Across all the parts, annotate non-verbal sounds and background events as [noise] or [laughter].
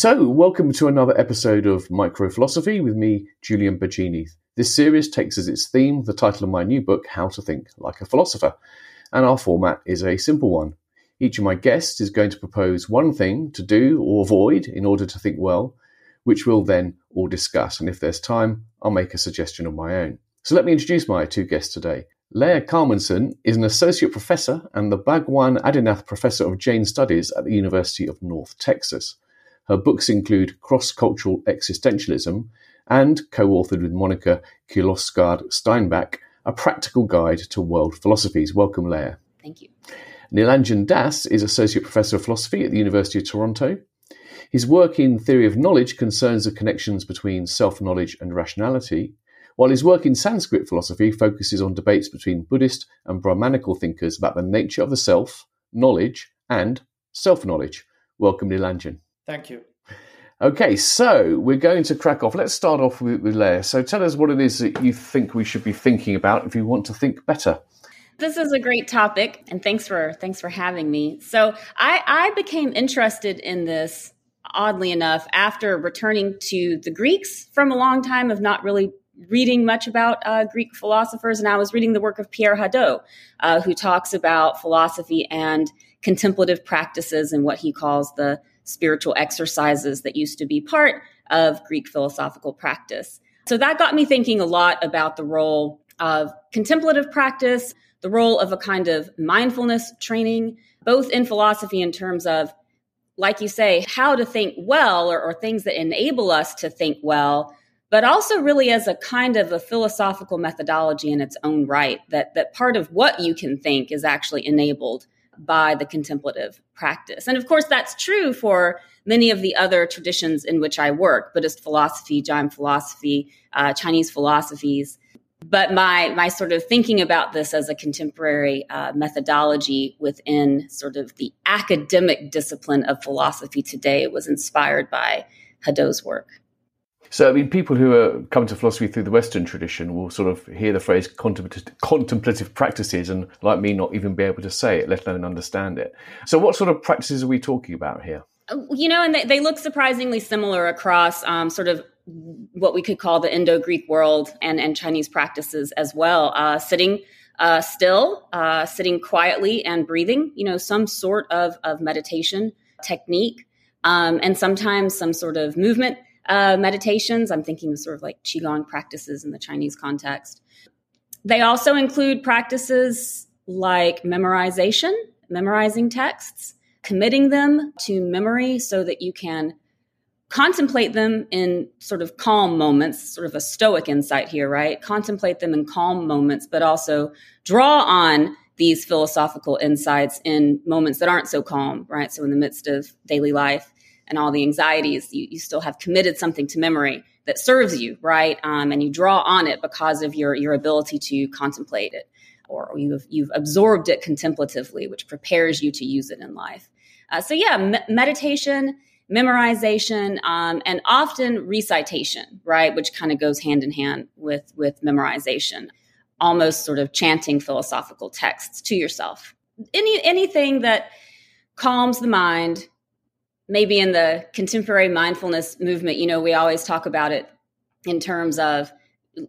So, welcome to another episode of Micro Philosophy with me, Julian Baggini. This series takes as its theme the title of my new book, How to Think Like a Philosopher. And our format is a simple one. Each of my guests is going to propose one thing to do or avoid in order to think well, which we'll then all discuss. And if there's time, I'll make a suggestion of my own. So let me introduce my two guests today. Leah Kalmanson is an associate professor and the Bhagwan Adinath Professor of Jain Studies at the University of North Texas. Her books include Cross Cultural Existentialism and, co authored with Monika Kirloskar Steinbach, A Practical Guide to World Philosophies. Welcome, Leah. Thank you. Nilanjan Das is Associate Professor of Philosophy at the University of Toronto. His work in theory of knowledge concerns the connections between self knowledge and rationality, while his work in Sanskrit philosophy focuses on debates between Buddhist and Brahmanical thinkers about the nature of the self, knowledge, and self knowledge. Welcome, Nilanjan. Thank you. Okay, so we're going to crack off. Let's start off with, with Leah. So tell us what it is that you think we should be thinking about if you want to think better. This is a great topic, and thanks for thanks for having me. So I, I became interested in this oddly enough after returning to the Greeks from a long time of not really reading much about uh, Greek philosophers, and I was reading the work of Pierre Hadot, uh, who talks about philosophy and contemplative practices and what he calls the spiritual exercises that used to be part of Greek philosophical practice. So that got me thinking a lot about the role of contemplative practice, the role of a kind of mindfulness training, both in philosophy in terms of, like you say, how to think well or, or things that enable us to think well, but also really as a kind of a philosophical methodology in its own right, that, that part of what you can think is actually enabled by the contemplative practice. And of course, that's true for many of the other traditions in which I work Buddhist philosophy, Jain philosophy, uh, Chinese philosophies but my my sort of thinking about this as a contemporary uh, methodology within sort of the academic discipline of philosophy today was inspired by Hadot's work. So, I mean, people who are come to philosophy through the Western tradition will sort of hear the phrase contemplative, contemplative practices and, like me, not even be able to say it, let alone understand it. So, what sort of practices are we talking about here? You know, and they, they look surprisingly similar across um, sort of what we could call the Indo Greek world and, and Chinese practices as well. Uh, sitting uh, still, uh, sitting quietly and breathing, you know, some sort of, of meditation technique, um, and sometimes some sort of movement uh, meditations. I'm thinking of sort of like Qigong practices in the Chinese context. They also include practices like memorization, memorizing texts, committing them to memory so that you can contemplate them in sort of calm moments, sort of a stoic insight here, right? Contemplate them in calm moments, but also draw on these philosophical insights in moments that aren't so calm, right? So in the midst of daily life and all the anxieties, you, you still have committed something to memory that serves you, right? Um, and you draw on it because of your your ability to contemplate it, or you've you've absorbed it contemplatively, which prepares you to use it in life. Uh, so yeah, me- meditation memorization um, and often recitation right which kind of goes hand in hand with with memorization almost sort of chanting philosophical texts to yourself any anything that calms the mind maybe in the contemporary mindfulness movement you know we always talk about it in terms of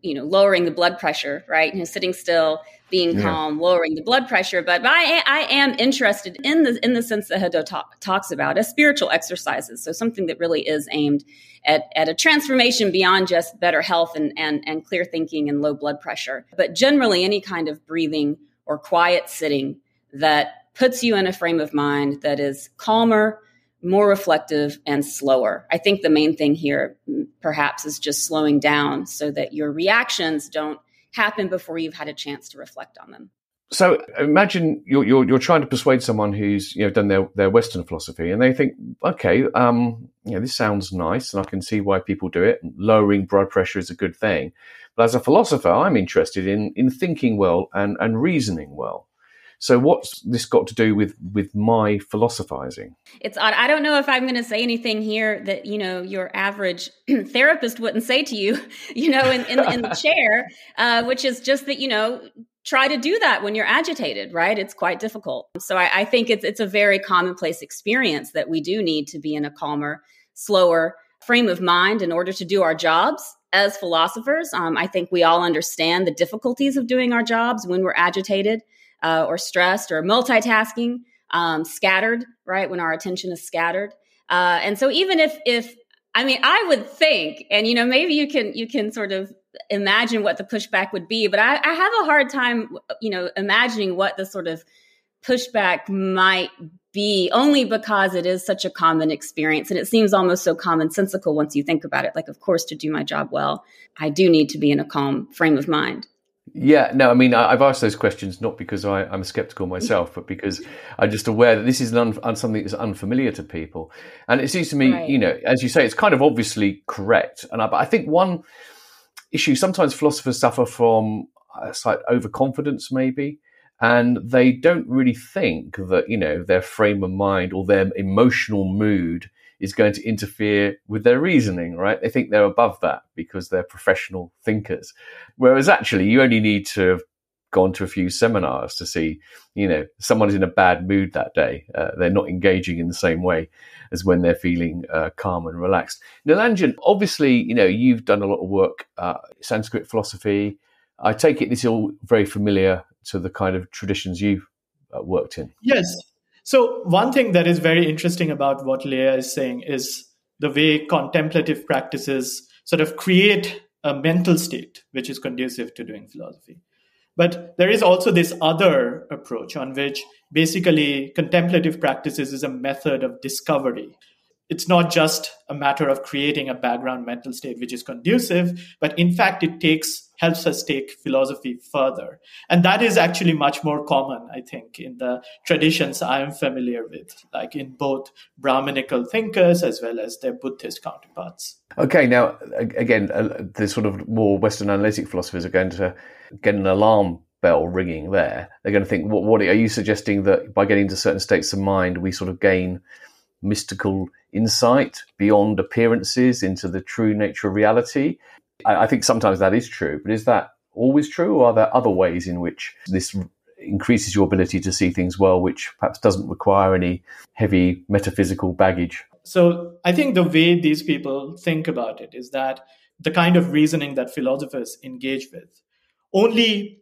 you know lowering the blood pressure right? You know sitting still being yeah. calm lowering the blood pressure. But, but I, I am interested in the in the sense that Hadot talk, talks about as spiritual exercises. So something that really is aimed at, at a transformation beyond just better health and, and and clear thinking and low blood pressure. But generally any kind of breathing or quiet sitting that puts you in a frame of mind that is calmer more reflective and slower. I think the main thing here, perhaps, is just slowing down so that your reactions don't happen before you've had a chance to reflect on them. So imagine you're, you're, you're trying to persuade someone who's you know done their, their Western philosophy, and they think, okay, um, you know, this sounds nice, and I can see why people do it. Lowering blood pressure is a good thing, but as a philosopher, I'm interested in in thinking well and and reasoning well. So what's this got to do with with my philosophizing? It's odd. I don't know if I'm going to say anything here that you know your average [clears throat] therapist wouldn't say to you, [laughs] you know, in in, in the [laughs] chair, uh, which is just that you know try to do that when you're agitated, right? It's quite difficult. So I, I think it's it's a very commonplace experience that we do need to be in a calmer slower frame of mind in order to do our jobs as philosophers. Um, I think we all understand the difficulties of doing our jobs when we're agitated uh, or stressed or multitasking, um, scattered, right? When our attention is scattered. Uh, and so even if, if, I mean, I would think, and you know, maybe you can, you can sort of imagine what the pushback would be, but I, I have a hard time, you know, imagining what the sort of pushback might be only because it is such a common experience and it seems almost so commonsensical once you think about it like of course to do my job well i do need to be in a calm frame of mind yeah, no, I mean, I've asked those questions not because I, am skeptical myself, but because [laughs] I'm just aware that this is un, something that's unfamiliar to people. And it seems to me, right. you know, as you say, it's kind of obviously correct. And I, but I think one issue sometimes philosophers suffer from uh, a slight overconfidence, maybe, and they don't really think that you know their frame of mind or their emotional mood is going to interfere with their reasoning right? They think they're above that because they're professional thinkers. Whereas actually you only need to have gone to a few seminars to see you know someone is in a bad mood that day. Uh, they're not engaging in the same way as when they're feeling uh, calm and relaxed. Nilanjan obviously you know you've done a lot of work uh, sanskrit philosophy. I take it this is all very familiar to the kind of traditions you've uh, worked in. Yes. So, one thing that is very interesting about what Leah is saying is the way contemplative practices sort of create a mental state which is conducive to doing philosophy. But there is also this other approach on which basically contemplative practices is a method of discovery. It's not just a matter of creating a background mental state which is conducive, but in fact, it takes helps us take philosophy further. And that is actually much more common, I think, in the traditions I am familiar with, like in both Brahminical thinkers as well as their Buddhist counterparts. Okay, now, again, uh, the sort of more Western analytic philosophers are going to get an alarm bell ringing there. They're going to think, what, what are you suggesting that by getting to certain states of mind, we sort of gain mystical insight beyond appearances into the true nature of reality? I, I think sometimes that is true, but is that always true, or are there other ways in which this increases your ability to see things well, which perhaps doesn't require any heavy metaphysical baggage? So I think the way these people think about it is that the kind of reasoning that philosophers engage with only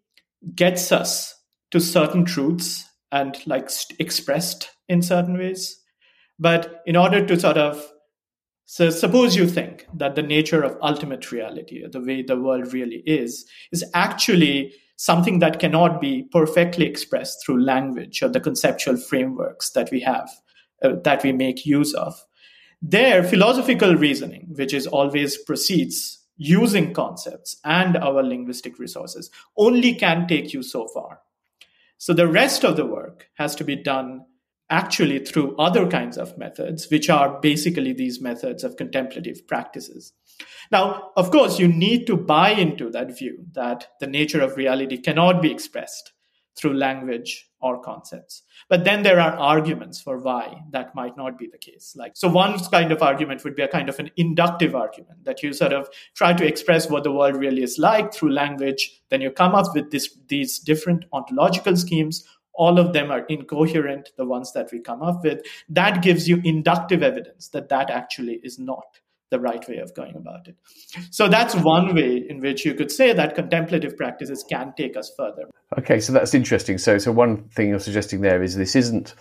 gets us to certain truths and like expressed in certain ways. But in order to sort of so suppose you think that the nature of ultimate reality, the way the world really is, is actually something that cannot be perfectly expressed through language or the conceptual frameworks that we have, uh, that we make use of. There, philosophical reasoning, which is always proceeds using concepts and our linguistic resources, only can take you so far. So the rest of the work has to be done actually through other kinds of methods, which are basically these methods of contemplative practices. Now, of course, you need to buy into that view that the nature of reality cannot be expressed through language or concepts. But then there are arguments for why that might not be the case. Like, so one kind of argument would be a kind of an inductive argument that you sort of try to express what the world really is like through language. Then you come up with this, these different ontological schemes all of them are incoherent, the ones that we come up with, that gives you inductive evidence that that actually is not the right way of going about it. So that's one way in which you could say that contemplative practices can take us further. Okay, so that's interesting. So, so one thing you're suggesting there is this isn't,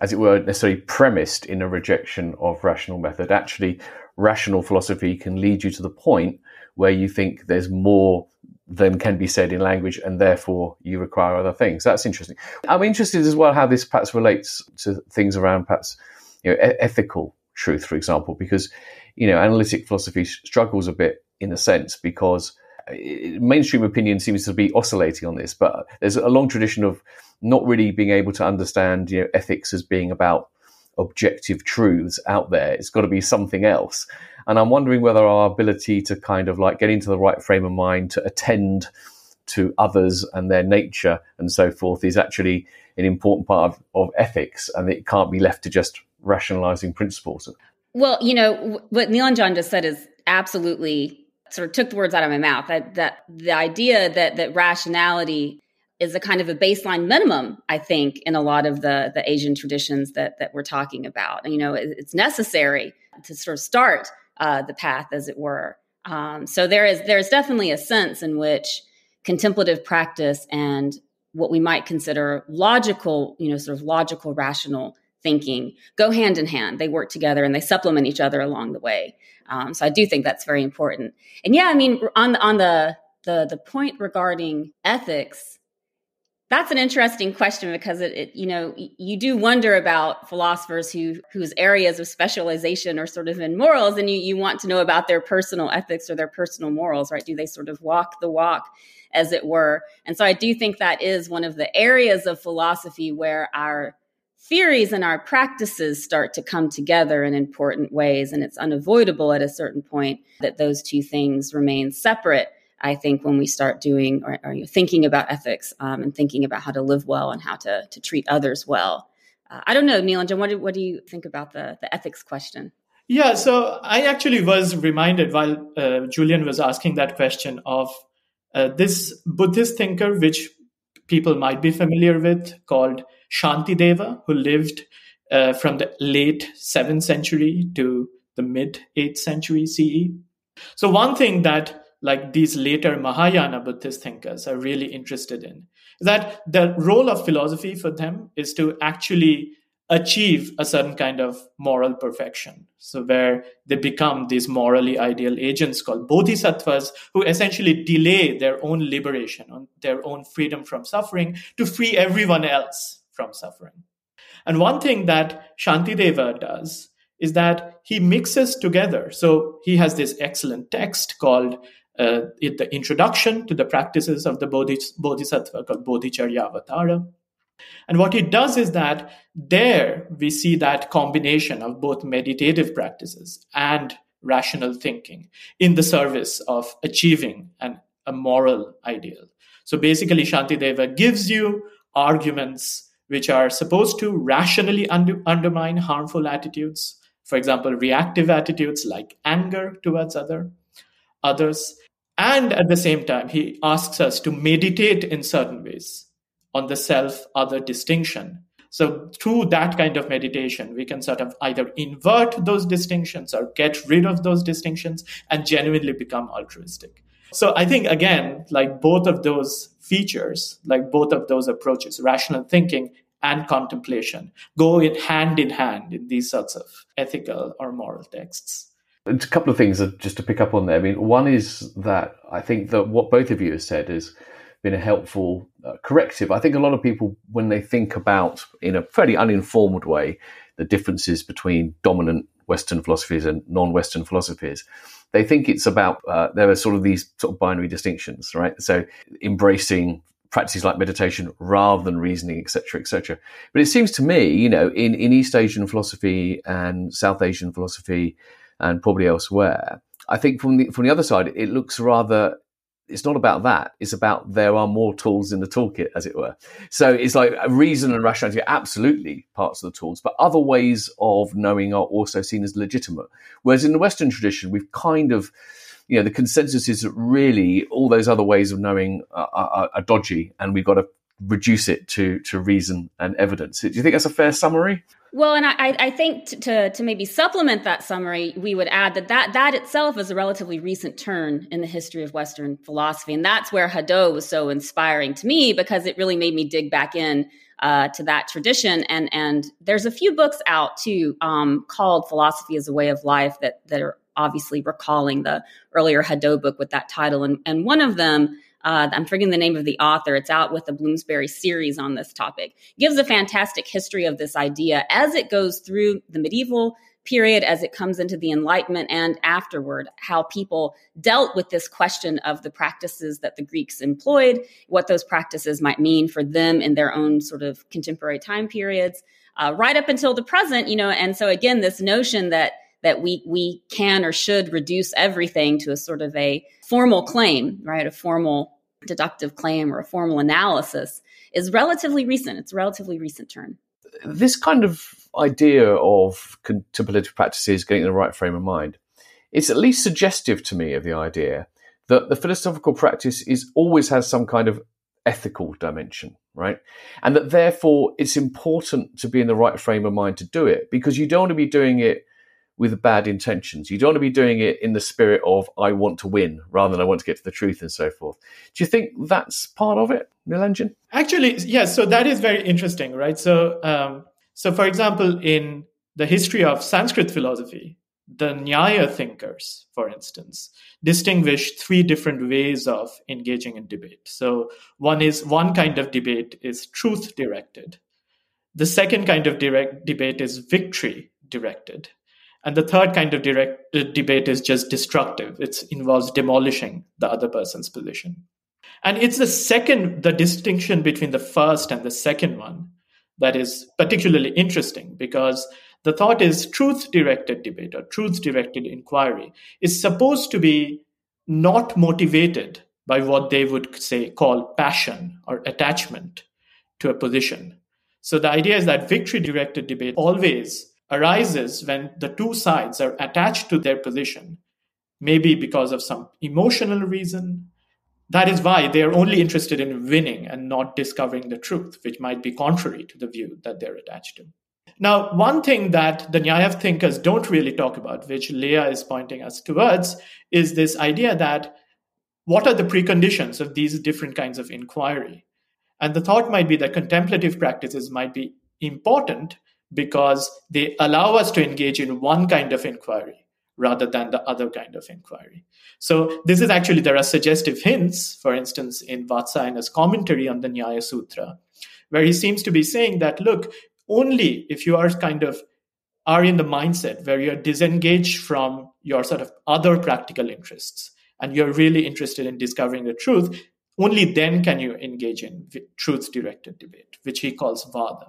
as it were, necessarily premised in a rejection of rational method. Actually, rational philosophy can lead you to the point where you think there's more than can be said in language, and therefore you require other things. That's interesting. I'm interested as well how this perhaps relates to things around perhaps you know e- ethical truth, for example, because you know analytic philosophy struggles a bit in a sense because uh, mainstream opinion seems to be oscillating on this, but there's a long tradition of not really being able to understand you know ethics as being about objective truths out there. It's got to be something else. And I'm wondering whether our ability to kind of like get into the right frame of mind to attend to others and their nature and so forth is actually an important part of, of ethics and it can't be left to just rationalizing principles. Well, you know, what Nilanjan just said is absolutely sort of took the words out of my mouth. That, that the idea that that rationality is a kind of a baseline minimum, I think, in a lot of the the Asian traditions that that we're talking about. And, you know, it, it's necessary to sort of start uh, the path, as it were. Um, so there is there is definitely a sense in which contemplative practice and what we might consider logical, you know, sort of logical, rational thinking go hand in hand. They work together and they supplement each other along the way. Um, so I do think that's very important. And yeah, I mean, on on the the the point regarding ethics, that's an interesting question because it, it, you know you do wonder about philosophers who whose areas of specialization are sort of in morals and you, you want to know about their personal ethics or their personal morals right? Do they sort of walk the walk as it were? And so i do think that is one of the areas of philosophy where our theories and our practices start to come together in important ways and it's unavoidable at a certain point that those two things remain separate I think when we start doing or, or thinking about ethics um, and thinking about how to live well and how to, to treat others well. Uh, I don't know, Nilanjan, what do, what do you think about the, the ethics question? Yeah, so I actually was reminded while uh, Julian was asking that question of uh, this Buddhist thinker, which people might be familiar with, called Shantideva, who lived uh, from the late 7th century to the mid 8th century CE. So, one thing that like these later Mahayana Buddhist thinkers are really interested in. That the role of philosophy for them is to actually achieve a certain kind of moral perfection. So, where they become these morally ideal agents called bodhisattvas, who essentially delay their own liberation, their own freedom from suffering to free everyone else from suffering. And one thing that Shantideva does is that he mixes together. So, he has this excellent text called uh, the introduction to the practices of the Bodhis- Bodhisattva called Bodhicharyavatara. And what it does is that there we see that combination of both meditative practices and rational thinking in the service of achieving an, a moral ideal. So basically, Shantideva gives you arguments which are supposed to rationally under, undermine harmful attitudes. For example, reactive attitudes like anger towards other others and at the same time, he asks us to meditate in certain ways on the self other distinction. So, through that kind of meditation, we can sort of either invert those distinctions or get rid of those distinctions and genuinely become altruistic. So, I think, again, like both of those features, like both of those approaches, rational thinking and contemplation, go in hand in hand in these sorts of ethical or moral texts. A couple of things just to pick up on there. I mean, one is that I think that what both of you have said has been a helpful uh, corrective. I think a lot of people, when they think about, in a fairly uninformed way, the differences between dominant Western philosophies and non-Western philosophies, they think it's about uh, there are sort of these sort of binary distinctions, right? So embracing practices like meditation rather than reasoning, etc., etc. But it seems to me, you know, in, in East Asian philosophy and South Asian philosophy and probably elsewhere. I think from the from the other side, it looks rather. It's not about that. It's about there are more tools in the toolkit, as it were. So it's like reason and rationality are absolutely parts of the tools, but other ways of knowing are also seen as legitimate. Whereas in the Western tradition, we've kind of you know, the consensus is that really all those other ways of knowing are, are, are, dodgy, and we've got to reduce it to to reason and evidence. Do you think that's a fair summary? Well, and I, I think to, to maybe supplement that summary, we would add that, that that itself is a relatively recent turn in the history of Western philosophy. And that's where Hadot was so inspiring to me because it really made me dig back in uh, to that tradition. And, and there's a few books out too um, called Philosophy as a Way of Life that, that are obviously recalling the earlier Hadot book with that title. And, and one of them uh, I'm forgetting the name of the author. It's out with the Bloomsbury series on this topic. Gives a fantastic history of this idea as it goes through the medieval period, as it comes into the Enlightenment and afterward, how people dealt with this question of the practices that the Greeks employed, what those practices might mean for them in their own sort of contemporary time periods, uh, right up until the present. You know, and so again, this notion that that we we can or should reduce everything to a sort of a formal claim, right? A formal deductive claim or a formal analysis is relatively recent. It's a relatively recent term. This kind of idea of contemplative practices getting in the right frame of mind, it's at least suggestive to me of the idea that the philosophical practice is always has some kind of ethical dimension, right? And that therefore it's important to be in the right frame of mind to do it because you don't want to be doing it with bad intentions. You don't want to be doing it in the spirit of I want to win rather than I want to get to the truth and so forth. Do you think that's part of it, Nilanjan? Actually, yes. So that is very interesting, right? So, um, so for example, in the history of Sanskrit philosophy, the Nyaya thinkers, for instance, distinguish three different ways of engaging in debate. So one is one kind of debate is truth directed. The second kind of direct debate is victory directed. And the third kind of direct uh, debate is just destructive. It involves demolishing the other person's position. And it's the second, the distinction between the first and the second one that is particularly interesting because the thought is truth directed debate or truth directed inquiry is supposed to be not motivated by what they would say call passion or attachment to a position. So the idea is that victory directed debate always arises when the two sides are attached to their position, maybe because of some emotional reason. That is why they are only interested in winning and not discovering the truth, which might be contrary to the view that they're attached to. Now, one thing that the Nyaya thinkers don't really talk about, which Leah is pointing us towards, is this idea that what are the preconditions of these different kinds of inquiry? And the thought might be that contemplative practices might be important because they allow us to engage in one kind of inquiry rather than the other kind of inquiry. So this is actually, there are suggestive hints, for instance, in Vatsyayana's commentary on the Nyaya Sutra, where he seems to be saying that, look, only if you are kind of are in the mindset where you're disengaged from your sort of other practical interests and you're really interested in discovering the truth, only then can you engage in truth directed debate, which he calls vada.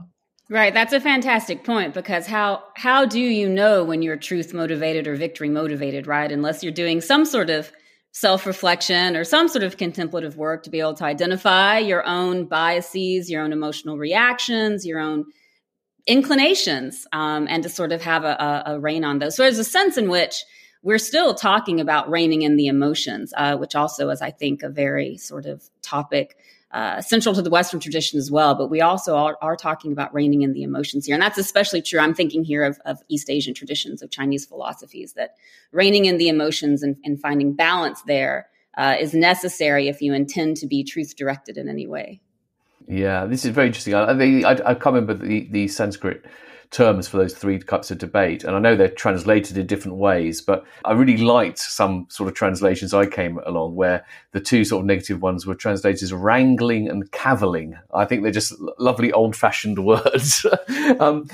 Right, that's a fantastic point because how how do you know when you're truth motivated or victory motivated, right? Unless you're doing some sort of self-reflection or some sort of contemplative work to be able to identify your own biases, your own emotional reactions, your own inclinations um, and to sort of have a, a, a, rein on those. So there's a sense in which we're still talking about reining in the emotions, uh, which also is, I think, a very sort of topic uh, central to the Western tradition as well. But we also are, are, talking about reining in the emotions here. And that's especially true. I'm thinking here of, of East Asian traditions, of Chinese philosophies, that reining in the emotions and, and finding balance there uh, is necessary if you intend to be truth directed in any way. Yeah, this is very interesting. I, I, I can't remember the, the Sanskrit terms for those three types of debate. And I know they're translated in different ways, but I really liked some sort of translations I came along where the two sort of negative ones were translated as wrangling and cavilling. I think they're just lovely old fashioned [laughs] words. um,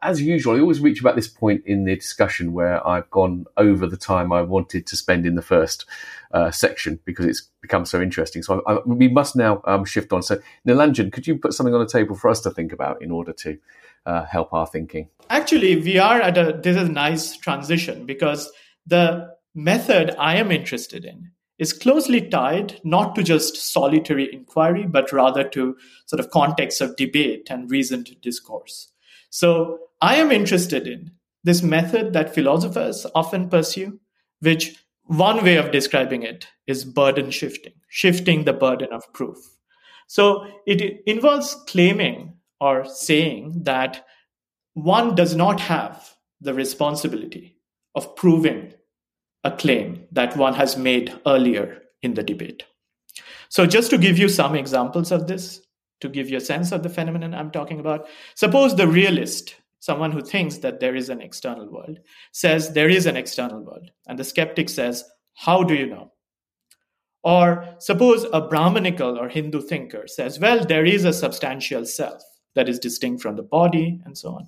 as usual, I always reach about this point in the discussion where I've gone over the time I wanted to spend in the first uh, section because it's become so interesting. So I, I, we must now um, shift on. So Nilanjan, could you put something on the table for us to think about in order to uh, help our thinking? Actually, we are at a this is a nice transition because the method I am interested in is closely tied not to just solitary inquiry, but rather to sort of context of debate and reasoned discourse. So I am interested in this method that philosophers often pursue, which one way of describing it is burden shifting, shifting the burden of proof. So it involves claiming or saying that one does not have the responsibility of proving a claim that one has made earlier in the debate. So, just to give you some examples of this, to give you a sense of the phenomenon I'm talking about, suppose the realist, someone who thinks that there is an external world, says there is an external world, and the skeptic says, How do you know? Or suppose a Brahmanical or Hindu thinker says, Well, there is a substantial self that is distinct from the body, and so on.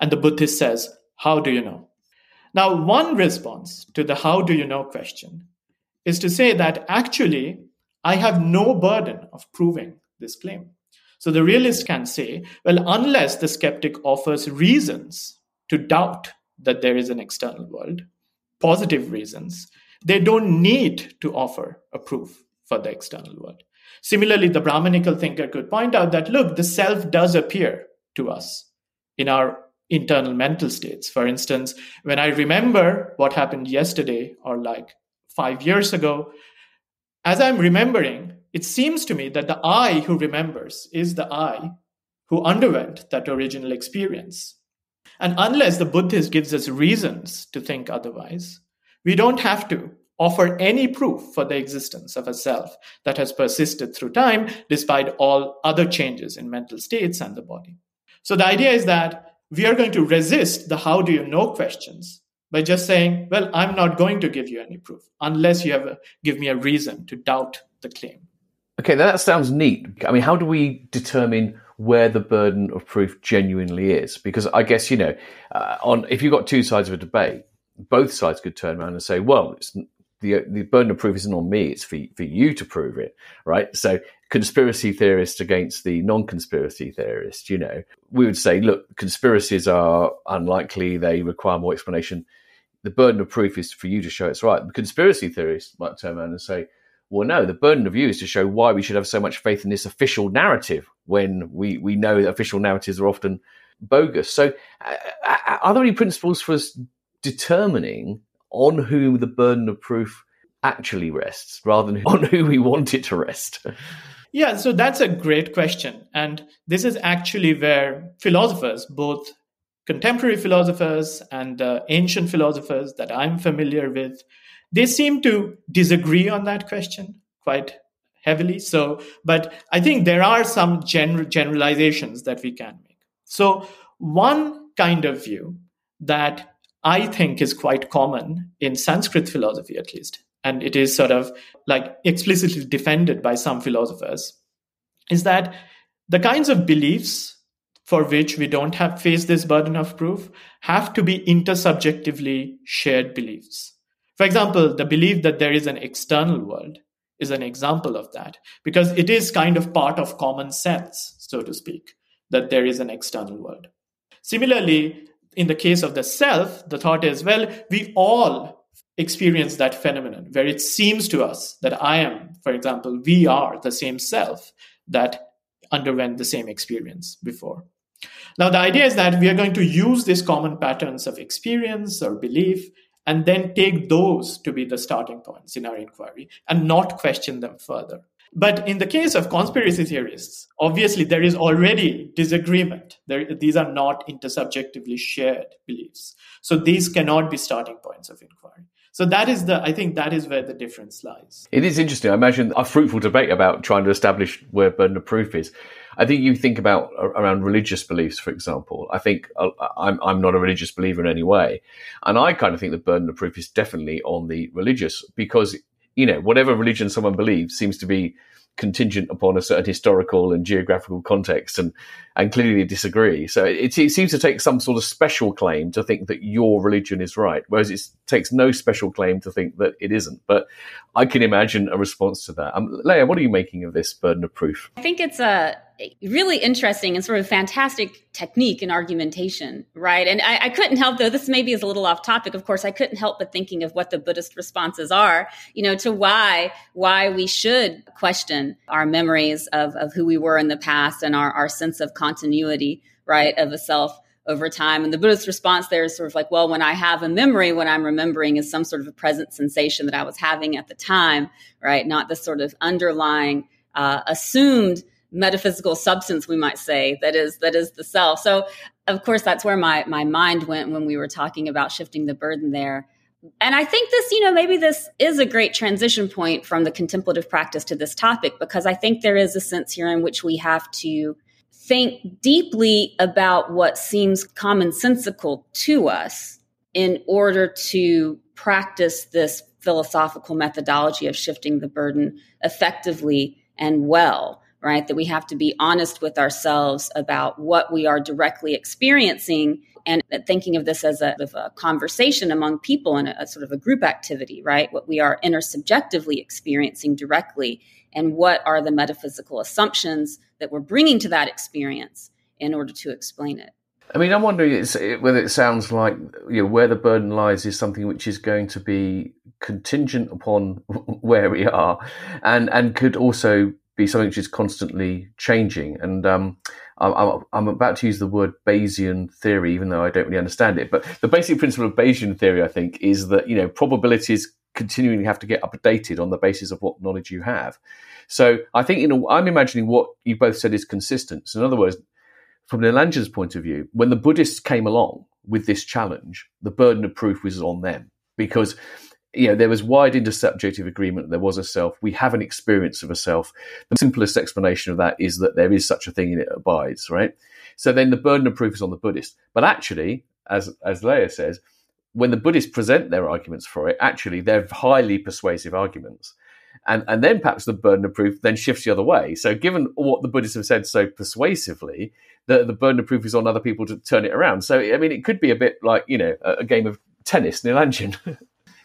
And the Buddhist says, How do you know? Now, one response to the how do you know question is to say that actually, I have no burden of proving this claim. So the realist can say, well, unless the skeptic offers reasons to doubt that there is an external world, positive reasons, they don't need to offer a proof for the external world. Similarly, the Brahmanical thinker could point out that, look, the self does appear to us in our internal mental states. For instance, when I remember what happened yesterday or like five years ago, as I'm remembering, it seems to me that the I who remembers is the I who underwent that original experience. And unless the Buddhist gives us reasons to think otherwise, we don't have to offer any proof for the existence of a self that has persisted through time despite all other changes in mental states and the body. So the idea is that we are going to resist the how do you know questions by just saying, well, I'm not going to give you any proof unless you have a, give me a reason to doubt the claim. Okay, that sounds neat. I mean, how do we determine where the burden of proof genuinely is? Because I guess you know, uh, on if you've got two sides of a debate, both sides could turn around and say, "Well, the the burden of proof isn't on me; it's for for you to prove it, right?" So, conspiracy theorists against the non-conspiracy theorists, you know, we would say, "Look, conspiracies are unlikely; they require more explanation." The burden of proof is for you to show it's right. The conspiracy theorists might turn around and say, well, no, the burden of you is to show why we should have so much faith in this official narrative when we, we know that official narratives are often bogus. So, uh, uh are there any principles for us determining on whom the burden of proof actually rests rather than [laughs] on who we want it to rest? Yeah, so that's a great question. And this is actually where philosophers, both contemporary philosophers and uh, ancient philosophers that I'm familiar with, they seem to disagree on that question quite heavily. So, but I think there are some general generalizations that we can make. So, one kind of view that I think is quite common in Sanskrit philosophy, at least, and it is sort of like explicitly defended by some philosophers, is that the kinds of beliefs for which we don't have face this burden of proof have to be intersubjectively shared beliefs. For example, the belief that there is an external world is an example of that because it is kind of part of common sense, so to speak, that there is an external world. Similarly, in the case of the self, the thought is, well, we all experience that phenomenon where it seems to us that I am, for example, we are the same self that underwent the same experience before. Now, the idea is that we are going to use these common patterns of experience or belief and then take those to be the starting points in our inquiry and not question them further. But in the case of conspiracy theorists, obviously there is already disagreement. There, these are not intersubjectively shared beliefs. So these cannot be starting points of inquiry. So that is the, I think that is where the difference lies. It is interesting. I imagine a fruitful debate about trying to establish where burden of proof is. I think you think about around religious beliefs, for example. I think uh, I'm, I'm not a religious believer in any way. And I kind of think the burden of proof is definitely on the religious because, you know, whatever religion someone believes seems to be contingent upon a certain historical and geographical context, and and clearly disagree. So it, it, seems to take some sort of special claim to think that your religion is right, whereas it takes no special claim to think that it isn't. But I can imagine a response to that. Um, Leah, what are you making of this burden of proof? I think it's a really interesting and sort of fantastic technique in argumentation, right? And I, I, couldn't help, though this maybe is a little off topic. Of course, I couldn't help but thinking of what the Buddhist responses are, you know, to why why we should question our memories of of who we were in the past and our our sense of continuity, right, of a self over time. And the Buddhist response there is sort of like, well, when I have a memory, what I'm remembering is some sort of a present sensation that I was having at the time, right? Not this sort of underlying uh, assumed metaphysical substance we might say that is that is the self. So of course that's where my my mind went when we were talking about shifting the burden there. And i think this you know maybe this is a great transition point from the contemplative practice to this topic because i think there is a sense here in which we have to think deeply about what seems commonsensical to us in order to practice this philosophical methodology of shifting the burden effectively and well right? That we have to be honest with ourselves about what we are directly experiencing and thinking of this as a, a conversation among people and a, a, sort of a group activity, right? What we are intersubjectively experiencing directly and what are the metaphysical assumptions that we're bringing to that experience in order to explain it. I mean, I'm wondering whether it sounds like you know, where the burden lies is something which is going to be contingent upon [laughs] where we are, and and could also be something which is constantly changing. And um, I'm, I'm, about to use the word Bayesian theory, even though I don't really understand it. But the basic principle of Bayesian theory, I think, is that you know probabilities continually have to get updated on the basis of what knowledge you have. So I think you know I'm imagining what you both said is consistent. So in other words, from Nilanjan's point of view, when the Buddhists came along with this challenge, the burden of proof was on them because you know there was wide intersubjective agreement there was a self we have an experience of a self the simplest explanation of that is that there is such a thing and it abides right so then the burden of proof is on the buddhist but actually as as leah says when the buddhists present their arguments for it actually they're highly persuasive arguments and and then perhaps the burden of proof then shifts the other way. So given what the Buddhists have said so persuasively, the the burden of proof is on other people to turn it around. So I mean, it could be a bit like you know a, a game of tennis, Nilanjan. [laughs]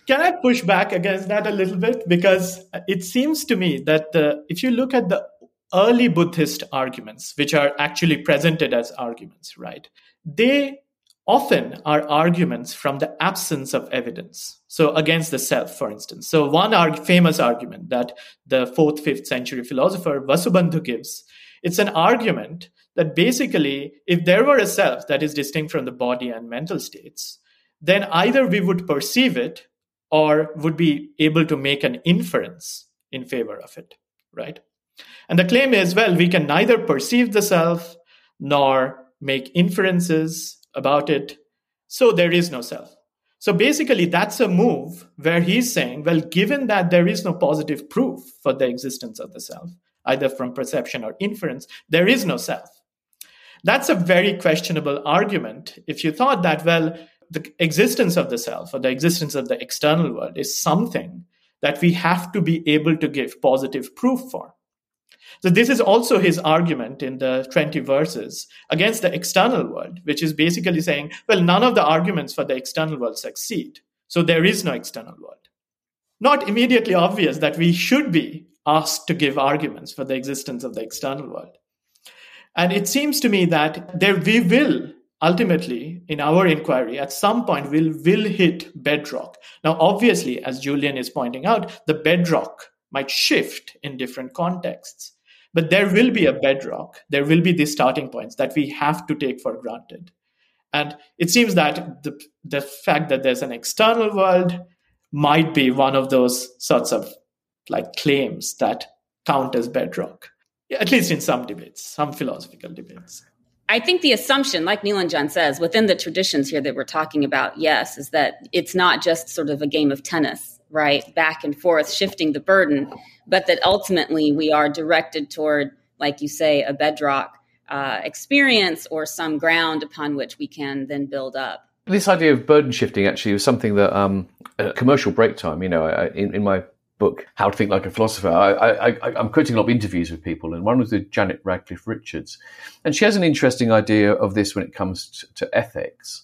Can I push back against that a little bit? Because it seems to me that the, if you look at the early Buddhist arguments, which are actually presented as arguments, right? They often are arguments from the absence of evidence. So, against the self, for instance. So, one arg- famous argument that the fourth, fifth century philosopher Vasubandhu gives it's an argument that basically, if there were a self that is distinct from the body and mental states, then either we would perceive it or would be able to make an inference in favor of it, right? And the claim is well, we can neither perceive the self nor make inferences about it. So there is no self. So basically, that's a move where he's saying, well, given that there is no positive proof for the existence of the self, either from perception or inference, there is no self. That's a very questionable argument. If you thought that, well, the existence of the self or the existence of the external world is something that we have to be able to give positive proof for. So this is also his argument in the 20 verses against the external world, which is basically saying, well, none of the arguments for the external world succeed. So there is no external world. Not immediately obvious that we should be asked to give arguments for the existence of the external world. And it seems to me that there we will ultimately in our inquiry at some point will will hit bedrock. Now obviously as Julian is pointing out the bedrock might shift in different contexts. But there will be a bedrock. There will be these starting points that we have to take for granted. And it seems that the, the fact that there's an external world might be one of those sorts of like claims that count as bedrock, at least in some debates, some philosophical debates. I think the assumption, like Nilanjan says, within the traditions here that we're talking about, yes, is that it's not just sort of a game of tennis, right? Back and forth, shifting the burden, but that ultimately we are directed toward, like you say, a bedrock uh, experience or some ground upon which we can then build up. This idea of burden shifting actually was something that um, commercial break time, you know, I, in, in my book, How to Think Like a Philosopher, I, am quoting a lot of interviews with people, and one was with Janet Radcliffe Richards. And she has an interesting idea of this when it comes to, to ethics.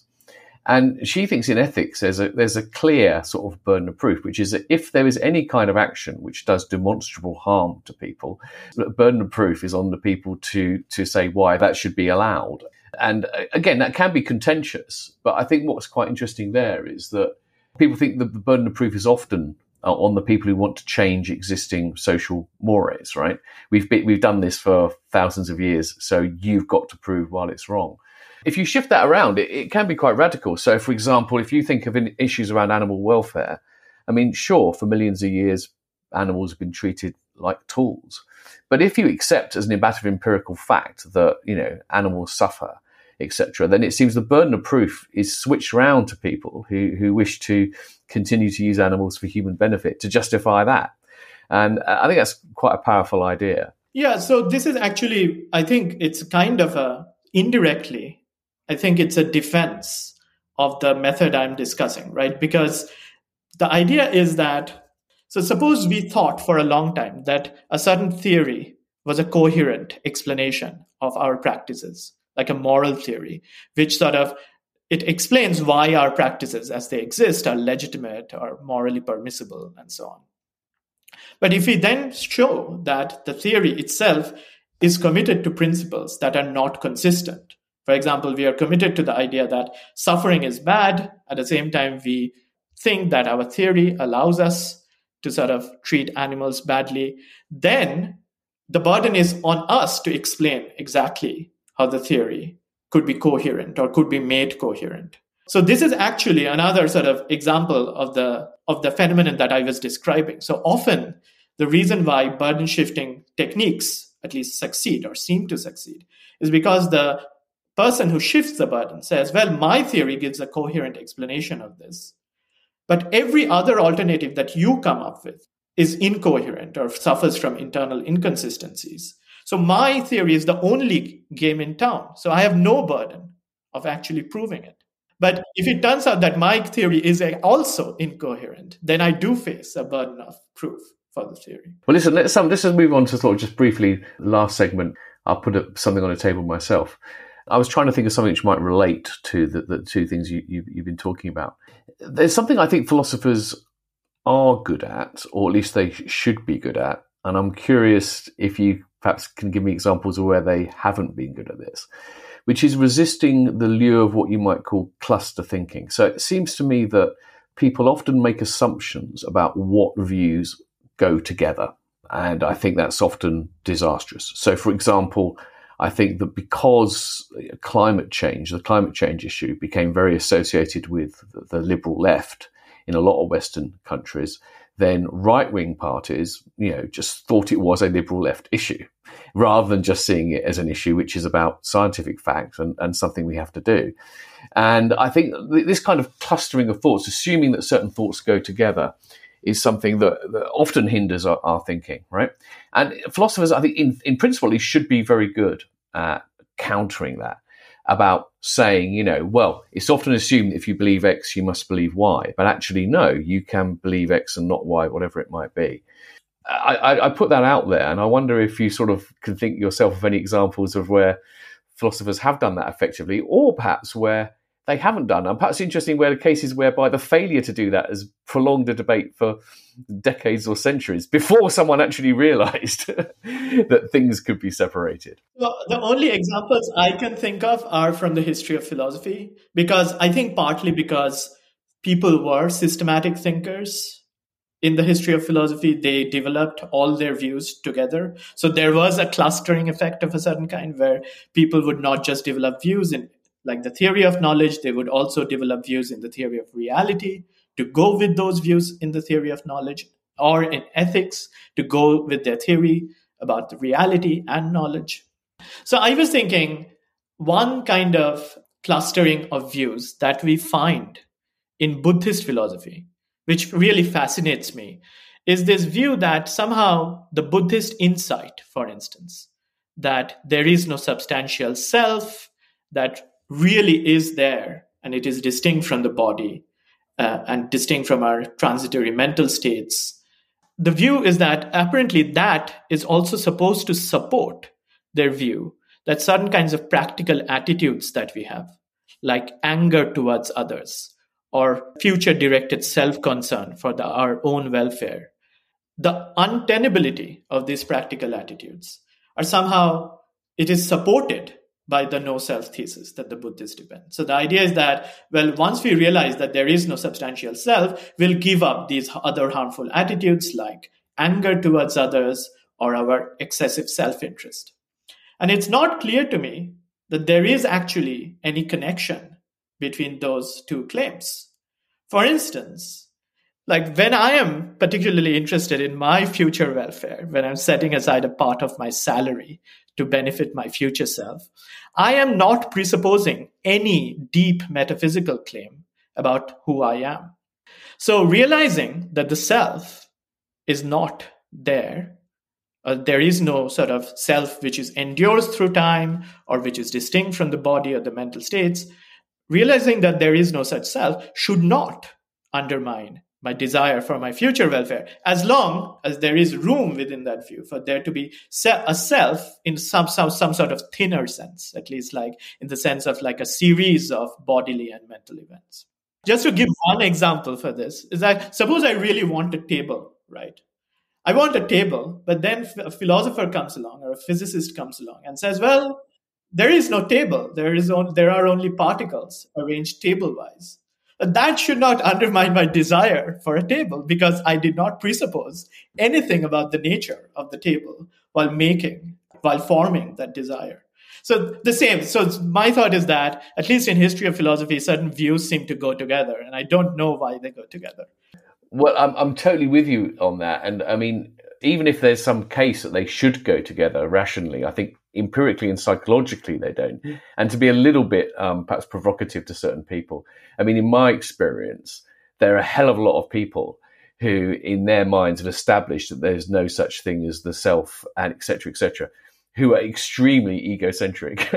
And she thinks in ethics there's a there's a clear sort of burden of proof, which is that if there is any kind of action which does demonstrable harm to people, the burden of proof is on the people to to say why that should be allowed. And uh, again, that can be contentious, but I think what's quite interesting there is that people think that the burden of proof is often uh, on the people who want to change existing social mores. Right? We've been, we've done this for thousands of years, so you've got to prove while it's wrong. If you shift that around, it, it can be quite radical. So, for example, if you think of issues around animal welfare, I mean, sure, for millions of years, animals have been treated like tools. But if you accept as an matter empirical fact that, you know, animals suffer, etc., then it seems the burden of proof is switched around to people who, who wish to continue to use animals for human benefit to justify that. And I think that's quite a powerful idea. Yeah, so this is actually, I think it's kind of a indirectly I think it's a defense of the method I'm discussing, right? Because the idea is that, so suppose we thought for a long time that a certain theory was a coherent explanation of our practices, like a moral theory, which sort of it explains why our practices as they exist are legitimate or morally permissible and so on. But if we then show that the theory itself is committed to principles that are not consistent, for example, we are committed to the idea that suffering is bad. At the same time, we think that our theory allows us to sort of treat animals badly. Then the burden is on us to explain exactly how the theory could be coherent or could be made coherent. So this is actually another sort of example of the of the phenomenon that I was describing. So often the reason why burden shifting techniques at least succeed or seem to succeed is because the person who shifts the burden says, Well, my theory gives a coherent explanation of this. But every other alternative that you come up with is incoherent or suffers from internal inconsistencies. So my theory is the only game in town. So I have no burden of actually proving it. But if it turns out that my theory is also incoherent, then I do face a burden of proof for the theory. Well, listen, let's, um, let's just move on to sort of just briefly, last segment. I'll put something on the table myself. I was trying to think of something which might relate to the, the two things you, you, you've been talking about. There's something I think philosophers are good at, or at least they should be good at. And I'm curious if you perhaps can give me examples of where they haven't been good at this, which is resisting the lure of what you might call cluster thinking. So it seems to me that people often make assumptions about what views go together. And I think that's often disastrous. So, for example, I think that because climate change, the climate change issue became very associated with the liberal left in a lot of Western countries, then right wing parties, you know, just thought it was a liberal left issue rather than just seeing it as an issue which is about scientific facts and, and something we have to do. And I think this kind of clustering of thoughts, assuming that certain thoughts go together, is something that, that often hinders our, our, thinking, right? And philosophers, I think, in, in principle, should be very good at countering that about saying, you know, well, it's often assumed if you believe X, you must believe Y. But actually, no, you can believe X and not Y, whatever it might be. I, I, I, put that out there, and I wonder if you sort of can think yourself of any examples of where philosophers have done that effectively, or perhaps where they haven't done. And perhaps interesting where the cases whereby the failure to do that has prolonged the debate for decades or centuries before someone actually realized [laughs] that things could be separated. Well, the only examples I can think of are from the history of philosophy, because I think partly because people were systematic thinkers in the history of philosophy, they developed all their views together. So there was a clustering effect of a certain kind where people would not just develop views in like the theory of knowledge, they would also develop views in the theory of reality to go with those views in the theory of knowledge, or in ethics to go with their theory about the reality and knowledge. So I was thinking one kind of clustering of views that we find in Buddhist philosophy, which really fascinates me, is this view that somehow the Buddhist insight, for instance, that there is no substantial self, that really is there and it is distinct from the body uh, and distinct from our transitory mental states. The view is that apparently that is also supposed to support their view that certain kinds of practical attitudes that we have, like anger towards others or future directed self concern for the, our own welfare, the untenability of these practical attitudes are somehow it is supported by the no self thesis that the Buddhists defend. So the idea is that, well, once we realize that there is no substantial self, we'll give up these other harmful attitudes like anger towards others or our excessive self interest. And it's not clear to me that there is actually any connection between those two claims. For instance, like when I am particularly interested in my future welfare, when I'm setting aside a part of my salary to benefit my future self, I am not presupposing any deep metaphysical claim about who I am. So realizing that the self is not there, uh, there is no sort of self which is endures through time or which is distinct from the body or the mental states, realizing that there is no such self should not undermine my desire for my future welfare, as long as there is room within that view for there to be a self in some, some, some sort of thinner sense, at least like in the sense of like a series of bodily and mental events. Just to give one example for this, is that suppose I really want a table, right? I want a table, but then a philosopher comes along or a physicist comes along and says, well, there is no table. There is on, there are only particles arranged table wise that should not undermine my desire for a table because I did not presuppose anything about the nature of the table while making, while forming that desire. So the same. So my thought is that at least in history of philosophy, certain views seem to go together, and I don't know why they go together. Well, I'm I'm totally with you on that, and I mean, even if there's some case that they should go together rationally, I think empirically and psychologically they don't. And to be a little bit um, perhaps provocative to certain people, I mean, in my experience, there are a hell of a lot of people who, in their minds, have established that there's no such thing as the self, and etc. etc who are extremely egocentric.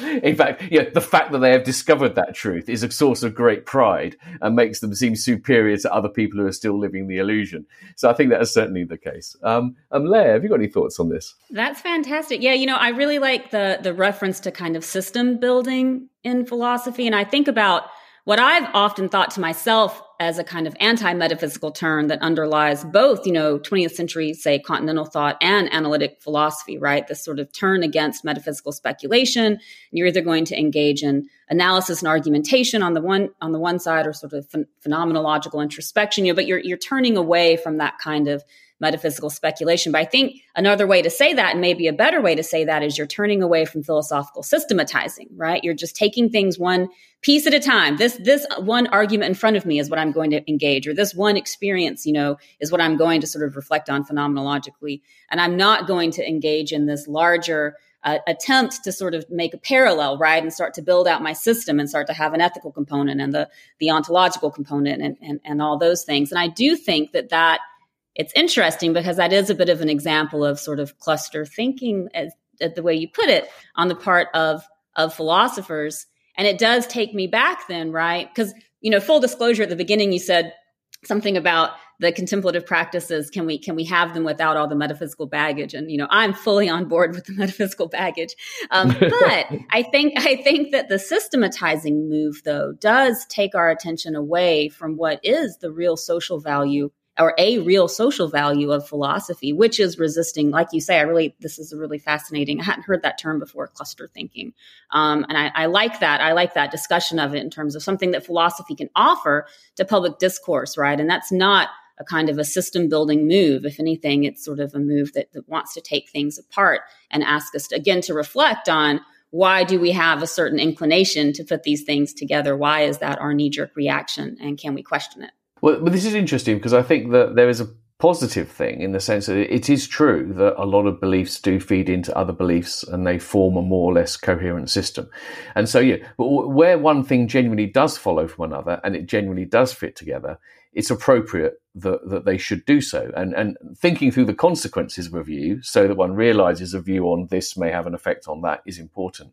[laughs] in fact, the fact that they have discovered that truth is a source of great pride and makes them seem superior to other people who are still living the illusion. So I think that is certainly the case. Um, um, have you got any thoughts on this? That's fantastic. Yeah, you know, I really like the the reference to kind of system building in philosophy, and I think about what I've often thought to myself as a kind of anti-metaphysical term that underlies both, you know, 20th century, say, continental thought and analytic philosophy, right? This sort of turn against metaphysical speculation. You're either going to engage in analysis and argumentation on the one on the one side, or sort of ph- phenomenological introspection, you know, but you're you're turning away from that kind of metaphysical speculation. But I think another way to say that, and maybe a better way to say that, is you're turning away from philosophical systematizing, right? You're just taking things one piece at a time. This this one argument in front of me is what I'm going to engage, or this one experience, you know, is what I'm going to sort of reflect on phenomenologically, and I'm not going to engage in this larger uh, attempt to sort of make a parallel, right, and start to build out my system and start to have an ethical component and the the ontological component and and, and all those things. And I do think that that it's interesting because that is a bit of an example of sort of cluster thinking, as, as the way you put it, on the part of of philosophers. And it does take me back then, right? Because you know, full disclosure at the beginning, you said something about the contemplative practices can we can we have them without all the metaphysical baggage and you know i'm fully on board with the [laughs] metaphysical baggage um, [laughs] but i think i think that the systematizing move though does take our attention away from what is the real social value or a real social value of philosophy, which is resisting, like you say, I really, this is a really fascinating, I hadn't heard that term before, cluster thinking. Um, and I, I like that. I like that discussion of it in terms of something that philosophy can offer to public discourse, right? And that's not a kind of a system building move. If anything, it's sort of a move that, that wants to take things apart and ask us to, again to reflect on why do we have a certain inclination to put these things together? Why is that our knee jerk reaction? And can we question it? Well, but this is interesting because I think that there is a positive thing in the sense that it is true that a lot of beliefs do feed into other beliefs and they form a more or less coherent system. And so, yeah, but where one thing genuinely does follow from another and it genuinely does fit together, it's appropriate that, that they should do so. And, and thinking through the consequences of a view so that one realizes a view on this may have an effect on that is important.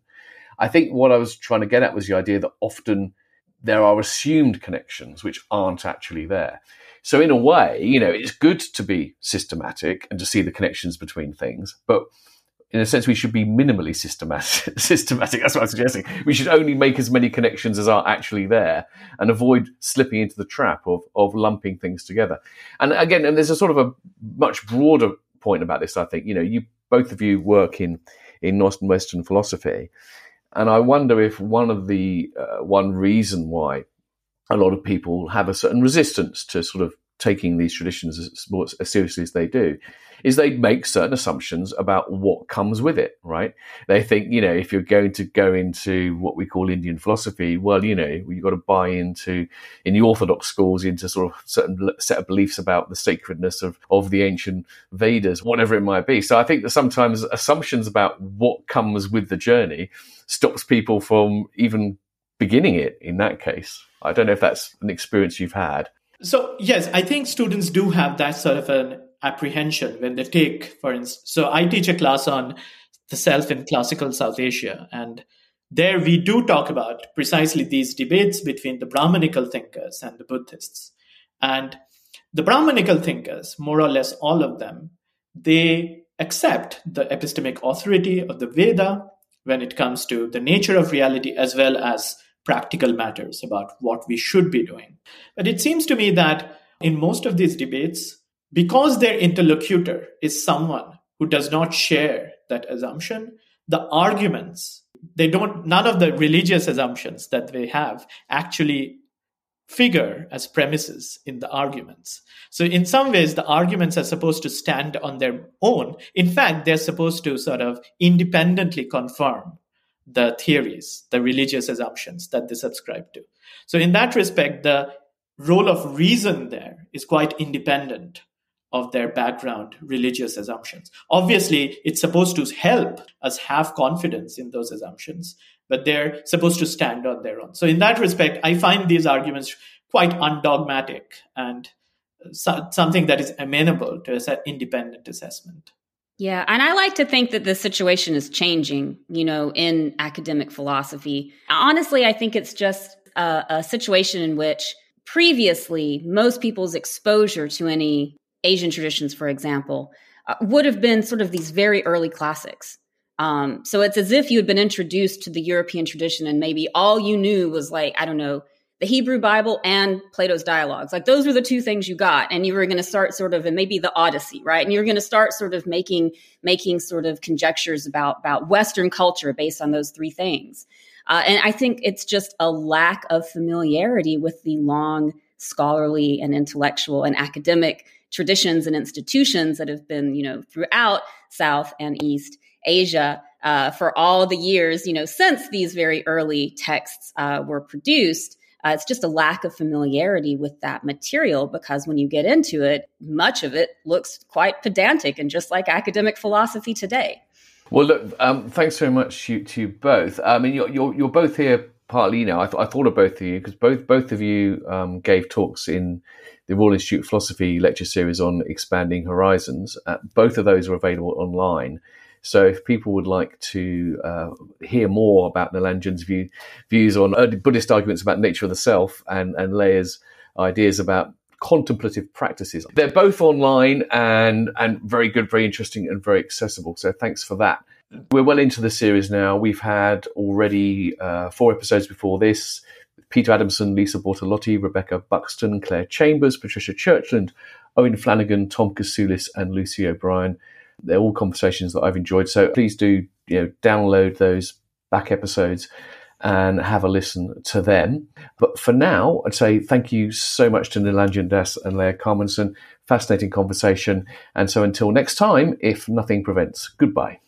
I think what I was trying to get at was the idea that often there are assumed connections which aren't actually there. So in a way, you know, it's good to be systematic and to see the connections between things, but in a sense, we should be minimally systematic. [laughs] systematic. That's what I'm suggesting. We should only make as many connections as are actually there, and avoid slipping into the trap of of lumping things together. And again, and there's a sort of a much broader point about this. I think you know, you both of you work in in Northern Western philosophy, and I wonder if one of the uh, one reason why a lot of people have a certain resistance to sort of taking these traditions as, as, seriously as they do is they make certain assumptions about what comes with it right? They think you know if you're going to go into what we call indian philosophy well you know you've got to buy into in the orthodox schools into sort of certain set of beliefs about the sacredness of of the ancient vedas whatever it might be. So i think that sometimes assumptions about what comes with the journey stops people from even beginning it in that case. I don't know if that's an experience you've had so, yes, I think students do have that sort of an apprehension when they take, for instance, so I teach a class on the self in classical South Asia. And there we do talk about precisely these debates between the Brahmanical thinkers and the Buddhists. And the Brahmanical thinkers, more or less all of them, they accept the epistemic authority of the Veda when it comes to the nature of reality as well as practical matters about what we should be doing. But it seems to me that in most of these debates, because their interlocutor is someone who does not share that assumption, the arguments, they don't, none of the religious assumptions that they have actually figure as premises in the arguments. So, in some ways, the arguments are supposed to stand on their own. In fact, they're supposed to sort of independently confirm the theories, the religious assumptions that they subscribe to. So, in that respect, the role of reason there is quite independent of their background religious assumptions. Obviously, it's supposed to help us have confidence in those assumptions, but they're supposed to stand on their own. So, in that respect, I find these arguments quite undogmatic and uh, so, something that is amenable to an independent assessment. Yeah, and I like to think that the situation is changing, you know, in academic philosophy. Honestly, I think it's just a, a situation in which previously most people's exposure to any Asian traditions, for example, uh, would have been sort of these very early classics. Um, so it's as if you had been introduced to the European tradition and maybe all you knew was like, I don't know, the Hebrew Bible and Plato's dialogues. Like those were the two things you got. And you were going to start sort of, and maybe the Odyssey, right? And you're going to start sort of making, making sort of conjectures about, about Western culture based on those three things. Uh, and I think it's just a lack of familiarity with the long scholarly and intellectual and academic traditions and institutions that have been, you know, throughout South and East Asia uh, for all the years, you know, since these very early texts uh, were produced. Uh, it's just a lack of familiarity with that material because when you get into it, much of it looks quite pedantic and just like academic philosophy today. Well, look, um, thanks very much to, to you both. I mean, you're, you're, you're both here partly, know, I, th- I thought of both of you because both both of you um, gave talks in the Royal Institute of Philosophy lecture series on expanding horizons. Uh, both of those are available online. So if people would like to uh, hear more about Nilanjan's view, views on Buddhist arguments about nature of the self and, and Leah's ideas about contemplative practices, they're both online and, and very good, very interesting, and very accessible. So thanks for that. We're well into the series now. We've had already uh, four episodes before this. Peter Adamson, Lisa Bortolotti, Rebecca Buxton, Claire Chambers, Patricia Churchland, Owen Flanagan, Tom Kasulis, and Lucy O'Brien. They're all conversations that I've enjoyed. So please do you know download those back episodes and have a listen to them. But for now, I'd say thank you so much to Nilanjan Das and Leah Kalmanson. Fascinating conversation. And so until next time, if nothing prevents, goodbye.